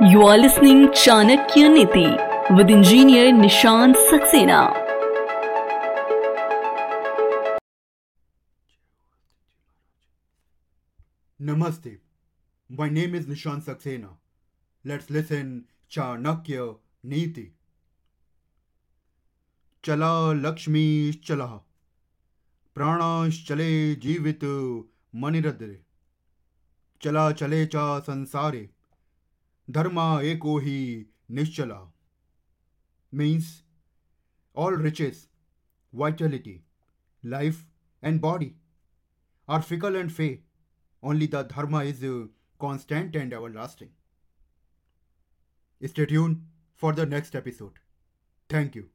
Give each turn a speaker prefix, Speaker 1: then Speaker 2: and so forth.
Speaker 1: You are listening Chanakya Niti with engineer Nishant Saxena.
Speaker 2: Namaste. My name is Nishant Saxena. Let's listen Chanakya Niti. चला लक्ष्मी चला प्राणांश्चले जीवित मनिरद्रे चला चले चा संसारे एको ही निश्चला means all riches, vitality, life and body are fickle and fade. Only the dharma is uh, constant and everlasting. Stay tuned for the next episode. Thank you.